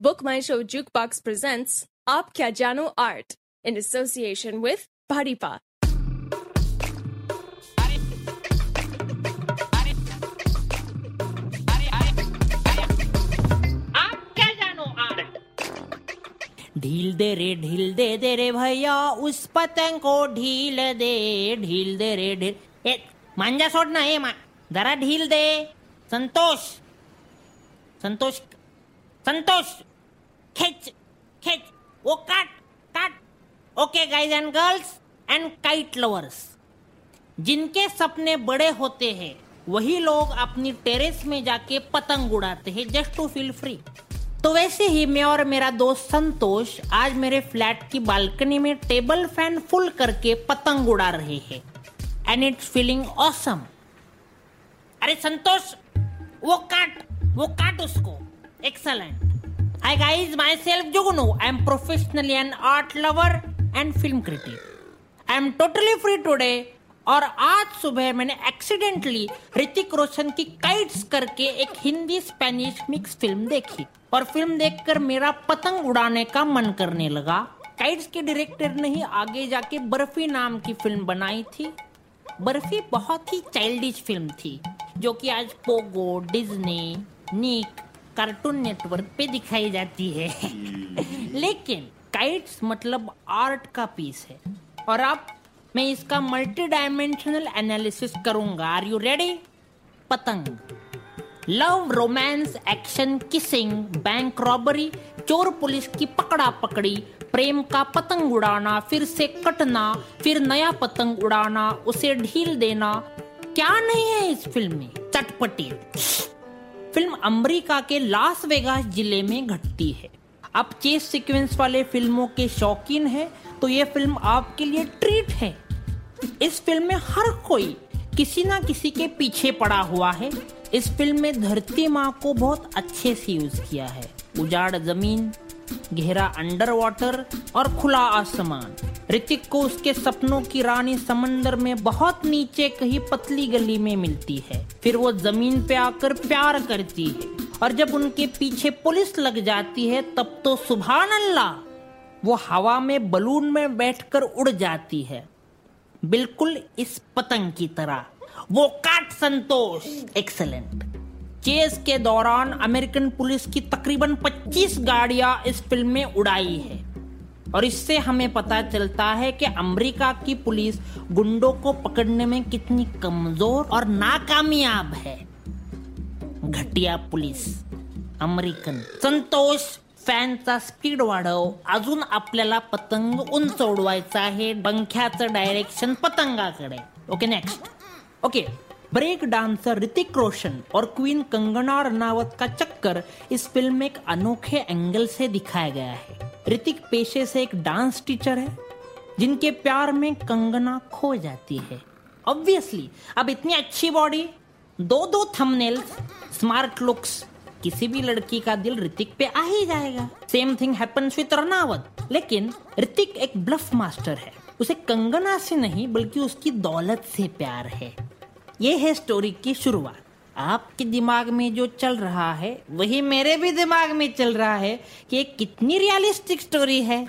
Book My Show Jukebox presents Aap Kya Jano Art in association with Bharipa. आप क्या जानो art ढील दे रे ढील दे दे रे भैया उस पतंग को ढील दे ढील दे रे ढील ए मांजा सोड ना ए मा जरा ढील दे संतोष संतोष संतोष खिंच खिंच वो काट काट। Okay guys and girls and kite lovers जिनके सपने बड़े होते हैं, वही लोग अपनी टेरेस में जाके पतंग उड़ाते हैं जस्ट टू फील फ्री तो वैसे ही मैं और मेरा दोस्त संतोष आज मेरे फ्लैट की बालकनी में टेबल फ़ैन फुल करके पतंग उड़ा रहे हैं। एंड इट्स फीलिंग ऑसम अरे संतोष, वो काट वो काट उसको। Excellent Hi guys, myself Jugunu. Am professionally an art lover and film critic. I am totally free today. और आज सुबह मैंने एक्सीडेंटली ऋतिक रोशन की काइट्स करके एक हिंदी स्पेनिश मिक्स फ़िल्म देखी। और फ़िल्म देखकर मेरा पतंग उड़ाने का मन करने लगा। काइट्स के डायरेक्टर ने ही आगे जाके बर्फ़ी नाम की फ़िल्म बनाई थी। बर्फ़ी बहुत ही चाइल्डिश फ़िल्म थी जो कि आज Pogo Disney Nick cartoon network पे दिखाई जाती है। लेकिन काइट्स मतलब आर्ट का पीस है। और अब मैं इसका मल्टी डायमेंशनल एनालिसिस करूँगा। आर यू रेडी पतंग। Love romance action kissing bank robbery चोर पुलिस की पकड़ा पकड़ी प्रेम का पतंग उड़ाना फिर से कटना फिर नया पतंग उड़ाना उसे ढील देना। क्या नहीं है इस फ़िल्म में? चटपटी। फ़िल्म अमेरिका के लास वेगास ज़िले में घटती है। आप चेस सीक्वेंस वाले फ़िल्मों के शौकीन हैं तो ये फ़िल्म आपके लिए ट्रीट है। इस फ़िल्म में हर कोई किसी ना किसी के पीछे पड़ा हुआ है। इस फ़िल्म में धरती माँ को बहुत अच्छे से यूज़ किया है। उजाड़ ज़मीन, गहरा अंडर वाटर और खुला आसमान। ऋतिक को उसके सपनों की रानी समंदर में बहुत नीचे कहीं पतली गली में मिलती है। फिर वो ज़मीन पे आकर प्यार करती है और जब उनके पीछे पुलिस लग जाती है, तब तो सुबह अल्लाह वो हवा में बलून में बैठकर उड़ जाती है। बिल्कुल इस पतंग की तरह। वो काट संतोष। एक्सलेंट चेस के दौरान अमेरिकन पुलिस की तकरीबन 25 गाड़ियाँ इस फ़िल्म में उड़ाई है। और इससे हमें पता चलता है कि अमेरिका की पुलिस गुंडों को पकड़ने में कितनी कमज़ोर और नाकामयाब है। घटिया पुलिस, अमेरिकन। संतोष फॅनचा स्पीड वाढव. अजून आपल्याला पतंग उंच उडवायचा आहे. पंख्याचं direction पतंगाकडे. Okay next okay break dancer Hrithik Roshan और क्वीन कंगना रनावत का चक्कर इस फ़िल्म में एक अनोखे एंगल से दिखाया गया है। ऋतिक पेशे से एक डांस टीचर है, जिनके प्यार में कंगना खो जाती है। ऑब्वियसली अब इतनी अच्छी बॉडी दो दो थंबनेल्स स्मार्ट लुक्स किसी भी लड़की का दिल ऋतिक पे आ ही जाएगा। Same thing happens with Ranaut लेकिन ऋतिक एक ब्लफ मास्टर है। उसे कंगना से नहीं, बल्कि उसकी दौलत से प्यार है। ये है स्टोरी की शुरुआत। आपके दिमाग में जो चल रहा है, वही मेरे भी दिमाग में चल रहा है कि ये कितनी रियलिस्टिक स्टोरी है।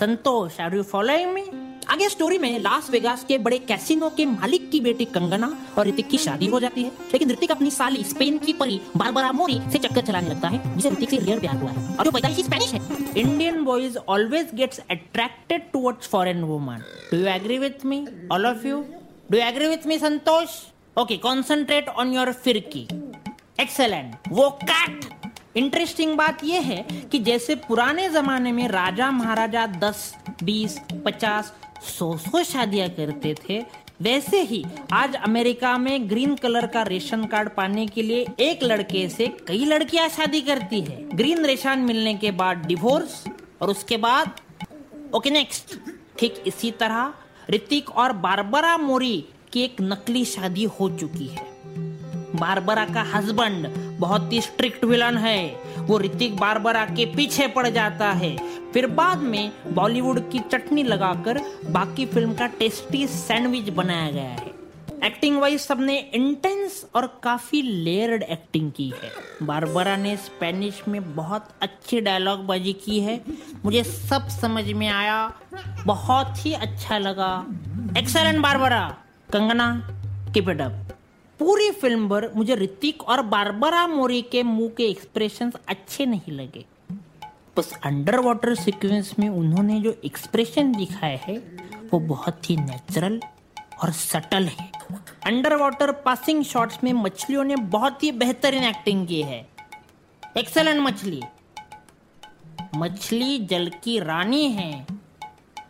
Santosh are you following me आगे स्टोरी में लास वेगास के बड़े कैसीनो के मालिक की बेटी कंगना और ऋतिक की शादी हो जाती है। लेकिन ऋतिक अपनी साली स्पेन की परी बारबरा मोरी से चक्कर चलाने लगता है, जिसे ऋतिक से रियल प्यार हुआ है। और जो पैदाइशी स्पेनिश है। Indian boys always gets attracted towards foreign women do you agree with me all of you do you agree with me Santosh? Okay concentrate on your फिरकी एक्सेलेंट वो काट इंटरेस्टिंग बात यह है कि जैसे पुराने जमाने में राजा महाराजा 10, 20, 50, सौ सौ शादियाँ करते थे वैसे ही आज अमेरिका में ग्रीन कलर का रेशन कार्ड पाने के लिए एक लड़के से कई लड़कियाँ शादी करती है। ग्रीन रेशन मिलने के बाद डिवोर्स और उसके बाद ओके नेक्स्ट ठीक इसी तरह ऋतिक और बारबरा मोरी की एक नकली शादी हो चुकी है। बारबरा का हस्बैंड बहुत ही स्ट्रिक्ट विलन है। वो ऋतिक बारबरा के पीछे पड़ जाता है। फिर बाद में बॉलीवुड की चटनी लगाकर बाकी फ़िल्म का टेस्टी सैंडविच बनाया गया है। एक्टिंग वाइज सबने इंटेंस और काफ़ी लेयर्ड एक्टिंग की है। बारबरा ने स्पेनिश में बहुत अच्छी डायलॉग बाजी की है। मुझे सब समझ में आया। बहुत ही अच्छा लगा। Excellent Barbara. कंगना कीप पूरी फ़िल्म पर मुझे ऋतिक और बारबरा मोरी के मुँह के एक्सप्रेशन अच्छे नहीं लगे। बस अंडर वाटर सिक्वेंस में उन्होंने जो एक्सप्रेशन दिखाया है, वो बहुत ही नेचुरल और सटल है। अंडर वाटर पासिंग शॉट्स में मछलियों ने बहुत ही बेहतरीन एक्टिंग की है। एक्सेलेंट मछली। मछली जल की रानी है।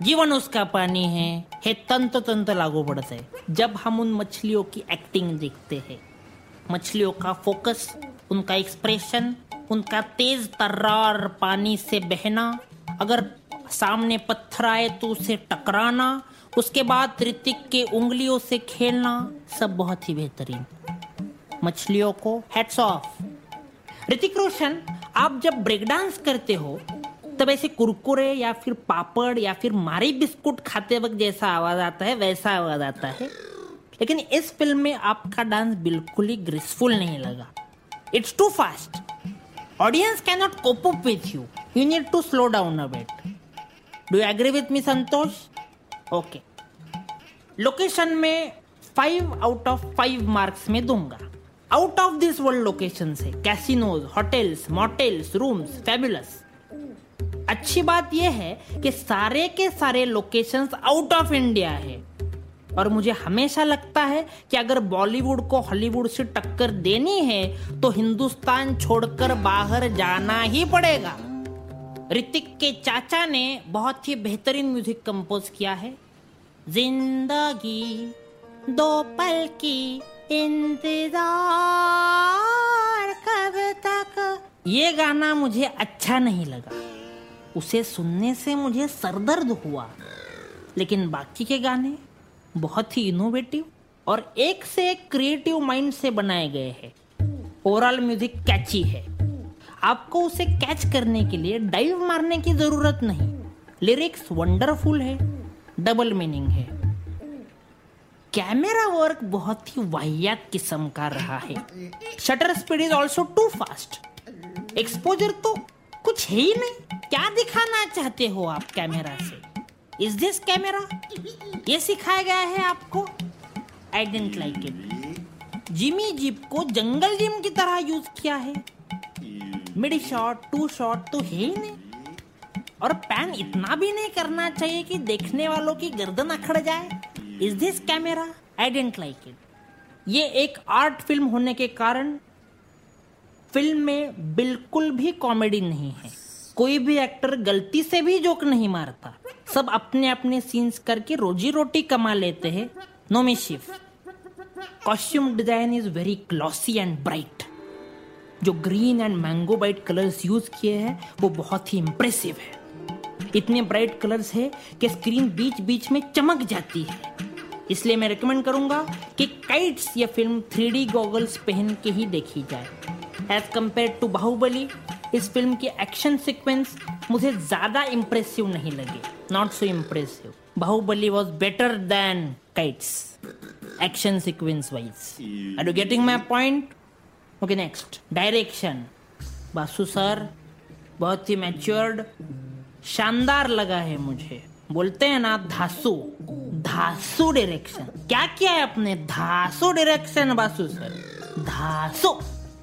जीवन उसका पानी है। हे तंत तंत्र लागू पड़ते जब हम उन मछलियों की एक्टिंग देखते हैं. मछलियों का फोकस उनका एक्सप्रेशन उनका तेज तर्रार पानी से बहना, अगर सामने पत्थर आए तो उसे टकराना, उसके बाद ऋतिक के उंगलियों से खेलना, सब बहुत ही बेहतरीन। मछलियों को हेड्स ऑफ़ ऋतिक रोशन, आप जब ब्रेक डांस करते हो तब ऐसे कुरकुरे या फिर पापड़ या फिर मारी बिस्कुट खाते वक्त जैसा आवाज़ आता है, वैसा आवाज़ आता है। लेकिन इस फ़िल्म में आपका डांस बिल्कुल ही ग्रेसफुल नहीं लगा। It's too fast audience can not cope up with you you need to slow down a bit do you agree with me Santosh okay location में five out of five marks में दूँगा। Out of this world location से casinos hotels motels rooms fabulous अच्छी बात यह है कि सारे के सारे लोकेशंस आउट ऑफ़ इंडिया है। और मुझे हमेशा लगता है कि अगर बॉलीवुड को हॉलीवुड से टक्कर देनी है तो हिंदुस्तान छोड़कर बाहर जाना ही पड़ेगा। ऋतिक के चाचा ने बहुत ही बेहतरीन म्यूज़िक कंपोज किया है। ज़िंदगी, दो पल की इंतज़ार, कब तक? ये गाना मुझे अच्छा नहीं लगा। उसे सुनने से मुझे सरदर्द हुआ। लेकिन बाकी के गाने बहुत ही इनोवेटिव और एक से एक क्रिएटिव माइंड से बनाए गए हैं। ओवरऑल म्यूज़िक कैची है। आपको उसे कैच करने के लिए डाइव मारने की ज़रूरत नहीं। लिरिक्स वंडरफुल है। डबल मीनिंग है। कैमरा वर्क बहुत ही वाहियात किस्म का रहा है। Shutter speed is also too fast exposure तो कुछ है ही नहीं। क्या दिखाना चाहते हो आप कैमरा से? इज़ दिस कैमरा ये सिखाया गया है आपको I didn't like it Jimmy jib को जंगल जिम की तरह यूज़ किया है। मिड शॉट टू शॉट तो है ही नहीं। और पैन इतना भी नहीं करना चाहिए कि देखने वालों की गर्दन अखड़ जाए। Is this camera I didn't like it ये एक आर्ट फ़िल्म होने के कारण फ़िल्म में बिल्कुल भी कॉमेडी नहीं है। कोई भी एक्टर गलती से भी जोक नहीं मारता। सब अपने अपने सीन्स करके रोजी रोटी कमा लेते हैं। No mischief costume design is very glossy and bright जो green and mango bite colours use किए हैं, वो बहुत ही इंप्रेसिव है। इतने ब्राइट कलर्स है कि स्क्रीन बीच बीच में चमक जाती है। इसलिए मैं रिकमेंड करूँगा कि काइट्स ये फ़िल्म थ्री डी गॉगल्स पहन के ही देखी जाए। एज कंपेयर टू बाहुबली इस फ़िल्म की एक्शन सिक्वेंस मुझे ज़्यादा इम्प्रेसिव नहीं लगे not so impressive Baahubali was better than Kites action sequence wise are you getting my point okay next direction Basu sir बहुत ही मैच्योर्ड शानदार लगा है मुझे. बोलते हैं ना, धासु. धासु डायरेक्शन क्या किया है अपने धासु डायरेक्शन बासु सर धासु.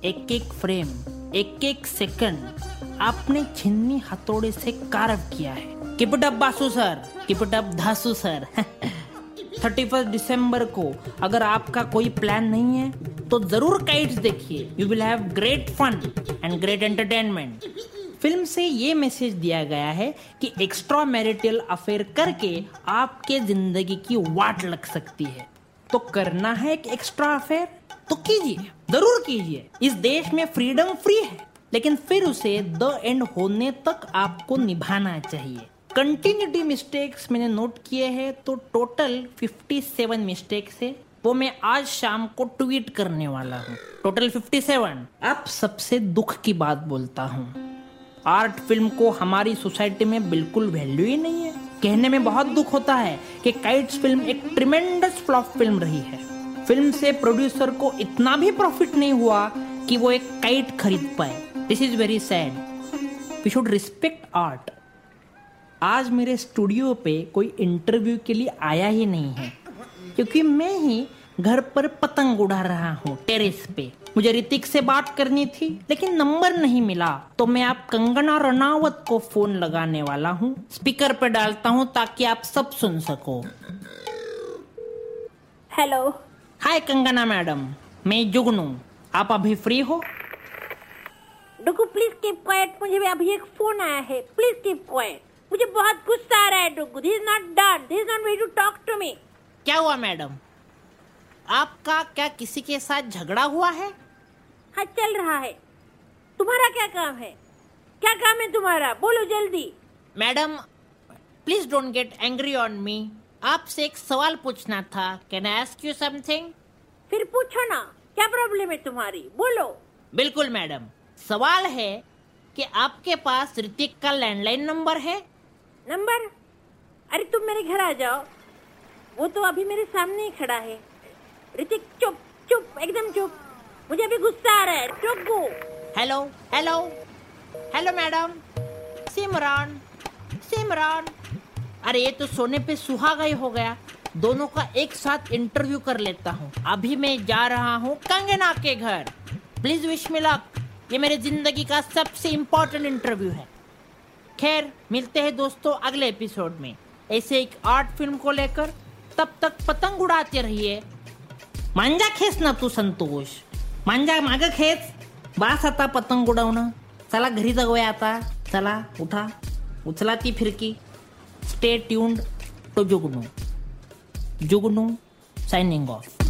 एक एक फ्रेम एक एक सेकंड आपने छिन्नी हथौड़े से कार्व किया है। Keep it up Basu sir keep it up धासु sir thirty first दिसंबर को अगर आपका कोई प्लान नहीं है तो ज़रूर काइट्स देखिए। You will have great fun and great entertainment film से ये मैसेज दिया गया है कि एक्स्ट्रा मैरिटल अफेयर करके आपके ज़िंदगी की वाट लग सकती है। तो करना है एक एक्स्ट्रा अफेयर तो कीजिए, ज़रूर कीजिए। इस देश में फ्रीडम फ्री है, लेकिन फिर उसे द एंड होने तक आपको निभाना चाहिए। कंटिन्यूटी मिस्टेक्स मैंने नोट किए हैं तो टोटल 57 मिस्टेक्स है। वो मैं आज शाम को ट्वीट करने वाला हूँ। टोटल 57 अब सबसे दुख की बात बोलता हूँ। आर्ट फ़िल्म को हमारी सोसाइटी में बिल्कुल वैल्यू ही नहीं है। कहने में बहुत दुख होता है कि काइट्स फ़िल्म एक ट्रिमेंडस फ्लॉप फ़िल्म रही है। फ़िल्म से प्रोड्यूसर को इतना भी प्रॉफिट नहीं हुआ कि वो एक काइट खरीद पाए। This is very sad we should respect art आज मेरे स्टूडियो पे कोई इंटरव्यू के लिए आया ही नहीं है। क्योंकि मैं ही घर पर पतंग उड़ा रहा हूँ टेरेस पे। मुझे ऋतिक से बात करनी थी, लेकिन नंबर नहीं मिला। तो मैं आप कंगना रनावत को फ़ोन लगाने वाला हूँ। स्पीकर पे डालता हूँ ताकि आप सब सुन सको। हेलो हाय कंगना मैडम मैं जुगनू। आप अभी फ्री हो? डुगू प्लीज़ कीप क्वाइट मुझे भी अभी एक फ़ोन आया है। प्लीज़ कीप क्वाइट मुझे बहुत गुस्सा आ रहा है डुगू this is not done this is not way to talk to me क्या हुआ मैडम? आपका क्या किसी के साथ झगड़ा हुआ है? हाँ चल रहा है। तुम्हारा क्या काम है? क्या काम है तुम्हारा? बोलो जल्दी। Madam please don't get angry on me आपसे एक सवाल पूछना था। Can I ask you something फिर पूछो ना क्या प्रॉब्लम है तुम्हारी? बोलो। बिल्कुल मैडम। सवाल है कि आपके पास ऋतिक का लैंडलाइन नंबर है? नंबर? अरे तुम मेरे घर आ जाओ। वो तो अभी मेरे सामने ही खड़ा है। ऋतिक चुप चुप एकदम चुप। मुझे अभी गुस्सा आ रहा है। चुप गो। Hello hello hello madam Simran Simran अरे, ये तो सोने पे सुहागा ही हो गया। दोनों का एक साथ इंटरव्यू कर लेता हूँ। अभी मैं जा रहा हूँ कंगना के घर। प्लीज़ विश मी ये मेरे ज़िंदगी का सबसे इम्पोर्टेंट इंटरव्यू है। खैर, मिलते हैं दोस्तों अगले एपिसोड में। ऐसे एक आर्ट फ़िल्म को लेकर तब तक पतंग उड़ाते रहिए। मांजा खेस ना तू, संतोष। मांजा माग खेस। बास आता पतंग उडवणं चला घरी जाऊया आता। चला, उठा। उचला ती फिरकी। Stay tuned to Jugnu Jugnu signing of